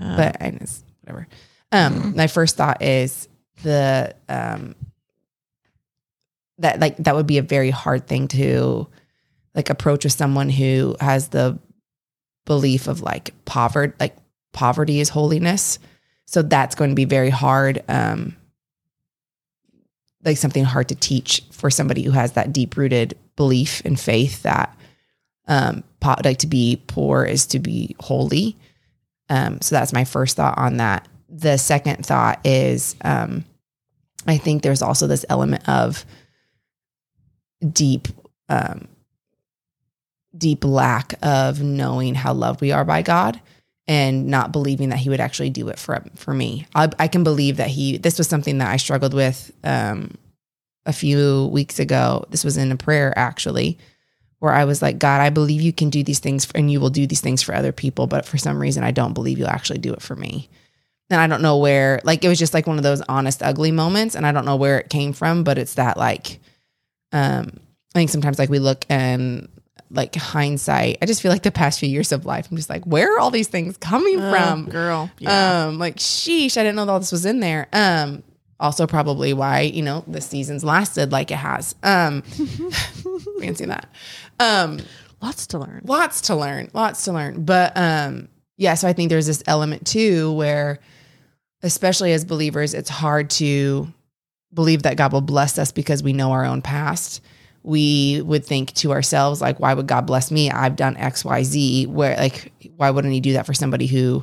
Uh, But and it's whatever. Um, Mhm. my first thought is the um that like that would be a very hard thing to like approach with someone who has the belief of like poverty, like poverty is holiness. So that's going to be very hard. Um, like something hard to teach for somebody who has that deep rooted belief and faith that um, like to be poor is to be holy. Um, so that's my first thought on that. The second thought is um, I think there's also this element of deep, um, deep lack of knowing how loved we are by God and not believing that he would actually do it for for me. I, I can believe that he. This was something that I struggled with um, a few weeks ago. This was in a prayer actually, where I was like, God, I believe you can do these things and you will do these things for other people, but for some reason, I don't believe you'll actually do it for me. And I don't know where. Like it was just like one of those honest, ugly moments, and I don't know where it came from, but it's that like, um, I think sometimes like we look and like hindsight. I just feel like the past few years of life, I'm just like, where are all these things coming uh, from? girl. Yeah. Um, like sheesh, I didn't know that all this was in there. Um, also probably why, you know, the season's lasted like it has. Um fancy that. Um, Lots to learn. lots to learn, lots to learn. But um, yeah, so I think there's this element too where especially as believers, it's hard to believe that God will bless us because we know our own past. We would think to ourselves, like, why would God bless me? I've done X, Y, Z. Where like, why wouldn't he do that for somebody who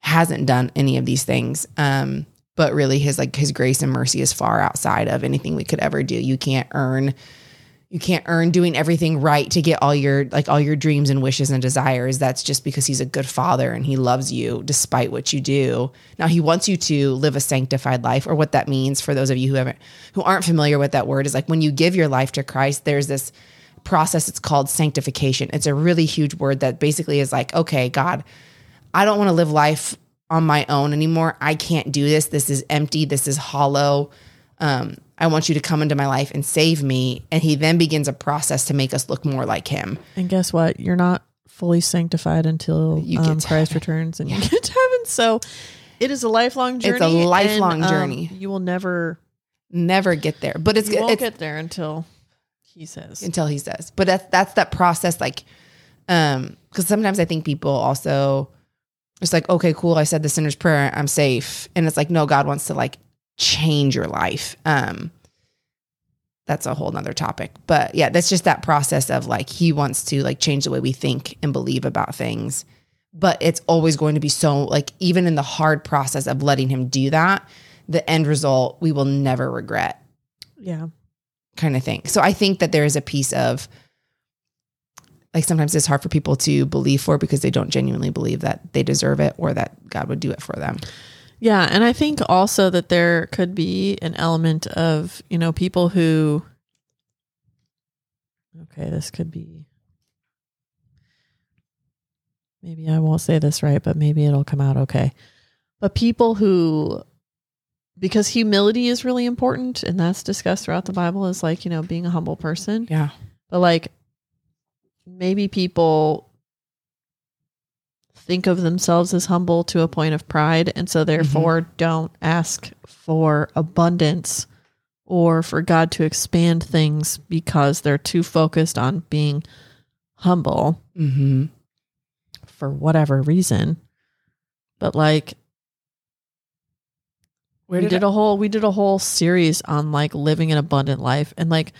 hasn't done any of these things? Um, but really his like his grace and mercy is far outside of anything we could ever do. You can't earn you can't earn doing everything right to get all your like all your dreams and wishes and desires. That's just because he's a good father and he loves you despite what you do. Now he wants you to live a sanctified life or what that means for those of you who haven't who aren't familiar with that word is like when you give your life to Christ, there's this process it's called sanctification. It's a really huge word that basically is like, okay, God, I don't want to live life on my own anymore. I can't do this. This is empty. This is hollow. Um, I want you to come into my life and save me. And he then begins a process to make us look more like him. And guess what? You're not fully sanctified until You get um, Christ returns and you get to heaven. So it is a lifelong journey. It's a lifelong and, um, journey. You will never Never get there, but it's you won't it's get there until he says. until he says. But that's that's that process. Like, um, because sometimes I think people also it's like, okay, cool. I said the sinner's prayer. I'm safe, and it's like, no, God wants to like change your life. Um, that's a whole nother topic. But yeah, that's just that process of like he wants to like change the way we think and believe about things. But it's always going to be so like even in the hard process of letting him do that, the end result we will never regret Yeah. kind of thing. So I think that there is a piece of like sometimes it's hard for people to believe for because they don't genuinely believe that they deserve it or that God would do it for them. Yeah, and I think also that there could be an element of, you know, people who Okay, this could be Maybe I won't say this right, but maybe it'll come out okay. But people who because humility is really important and that's discussed throughout the Bible is like, you know, being a humble person. Yeah. But like maybe people think of themselves as humble to a point of pride and so therefore don't ask for abundance or for God to expand things because they're too focused on being humble Mm-hmm. for whatever reason. But like Where we did, did a whole we did a whole series on like living an abundant life and like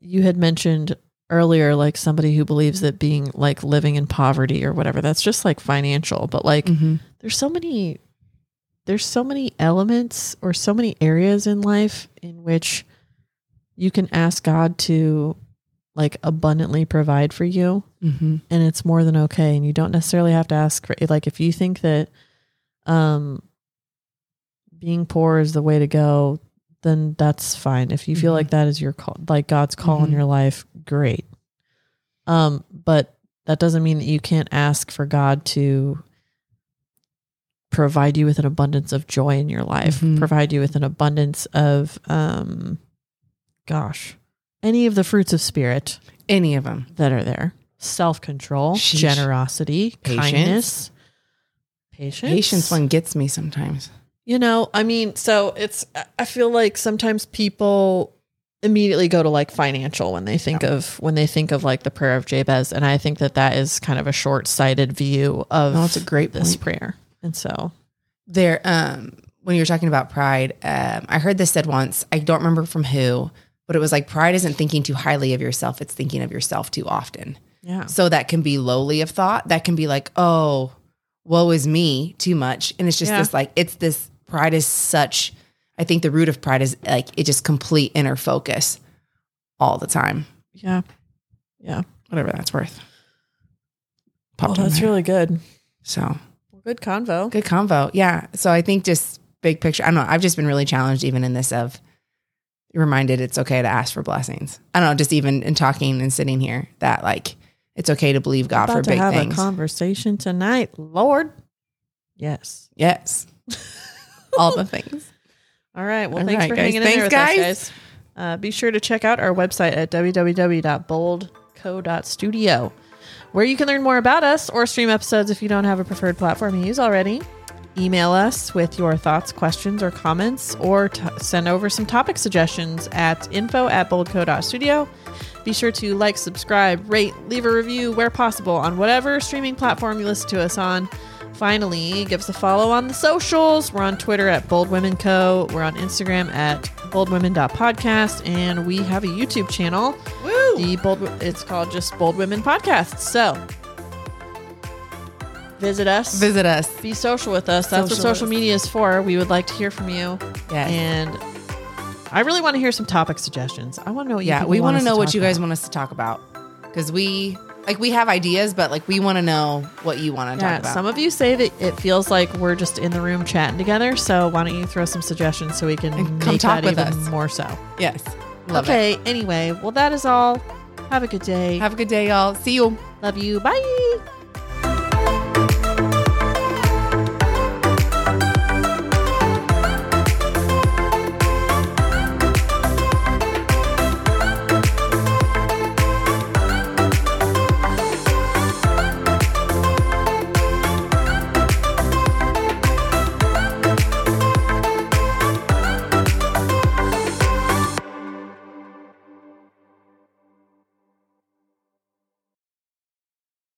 you had mentioned earlier like somebody who believes that being like living in poverty or whatever that's just like financial but like Mhm. there's so many there's so many elements or so many areas in life in which you can ask God to like abundantly provide for you Mhm. and it's more than okay and you don't necessarily have to ask for like if you think that um being poor is the way to go then that's fine if you feel Mhm. like that is your call like god's call in Mhm. your life great um but that doesn't mean that you can't ask for god to provide you with an abundance of joy in your life Mhm. provide you with an abundance of um gosh any of the fruits of spirit Any of them. that are there self control, generosity, Patience. kindness, patience. Patience one gets me sometimes. You know, I mean, so it's, I feel like sometimes people immediately go to like financial when they think of, when they think of like the prayer of Jabez. And I think that that is kind of a short sighted view of No, that's a great this point. prayer. And so, There, um, when you were talking about pride, um, I heard this said once. I don't remember from who, but it was like pride isn't thinking too highly of yourself; it's thinking of yourself too often. yeah. So that can be lowly of thought. That can be like, oh, woe is me too much. And it's just Yeah. this like, it's this pride is such, I think the root of pride is like, it just complete inner focus all the time, Yeah. Yeah. whatever that's worth. Oh, Popped in that's there. really good. so Well, good convo. good convo. Yeah. So I think just big picture, I don't know. I've just been really challenged even in this of reminded it's okay to ask for blessings. I don't know, just even in talking and sitting here that like, it's okay to believe God for to big have things. a conversation tonight, Lord. Yes. yes. all the things. All right. Well, All thanks right, for guys. hanging in there with us, guys. guys. Uh, be sure to check out our website at www.boldco.studio, where you can learn more about us or stream episodes if you don't have a preferred platform you use already. Email us with your thoughts, questions, or comments, or t- send over some topic suggestions at info at boldco.studio. Be sure to like, subscribe, rate, leave a review where possible on whatever streaming platform you listen to us on. Finally, give us a follow on the socials. We're on Twitter at Bold Women Co. We're on Instagram at boldwomen.podcast. And we have a YouTube channel. Woo! The Bold it's called just Bold Women Podcast. So visit us. Visit us. be social with us. That's what Social media is for. We would like to hear from you. Yes. And I really want to hear some topic suggestions. I want to know what you yeah, we want want to know what you guys about. want us to talk about because we like we have ideas, but like we want to know what you want to Yeah, talk about. some of you say that it feels like we're just in the room chatting together. So why don't you throw some suggestions so we can And come talk that with even us. more so? yes, love it. okay. Anyway, well that is all. Have a good day. Have a good day, y'all. See you. Love you. Bye.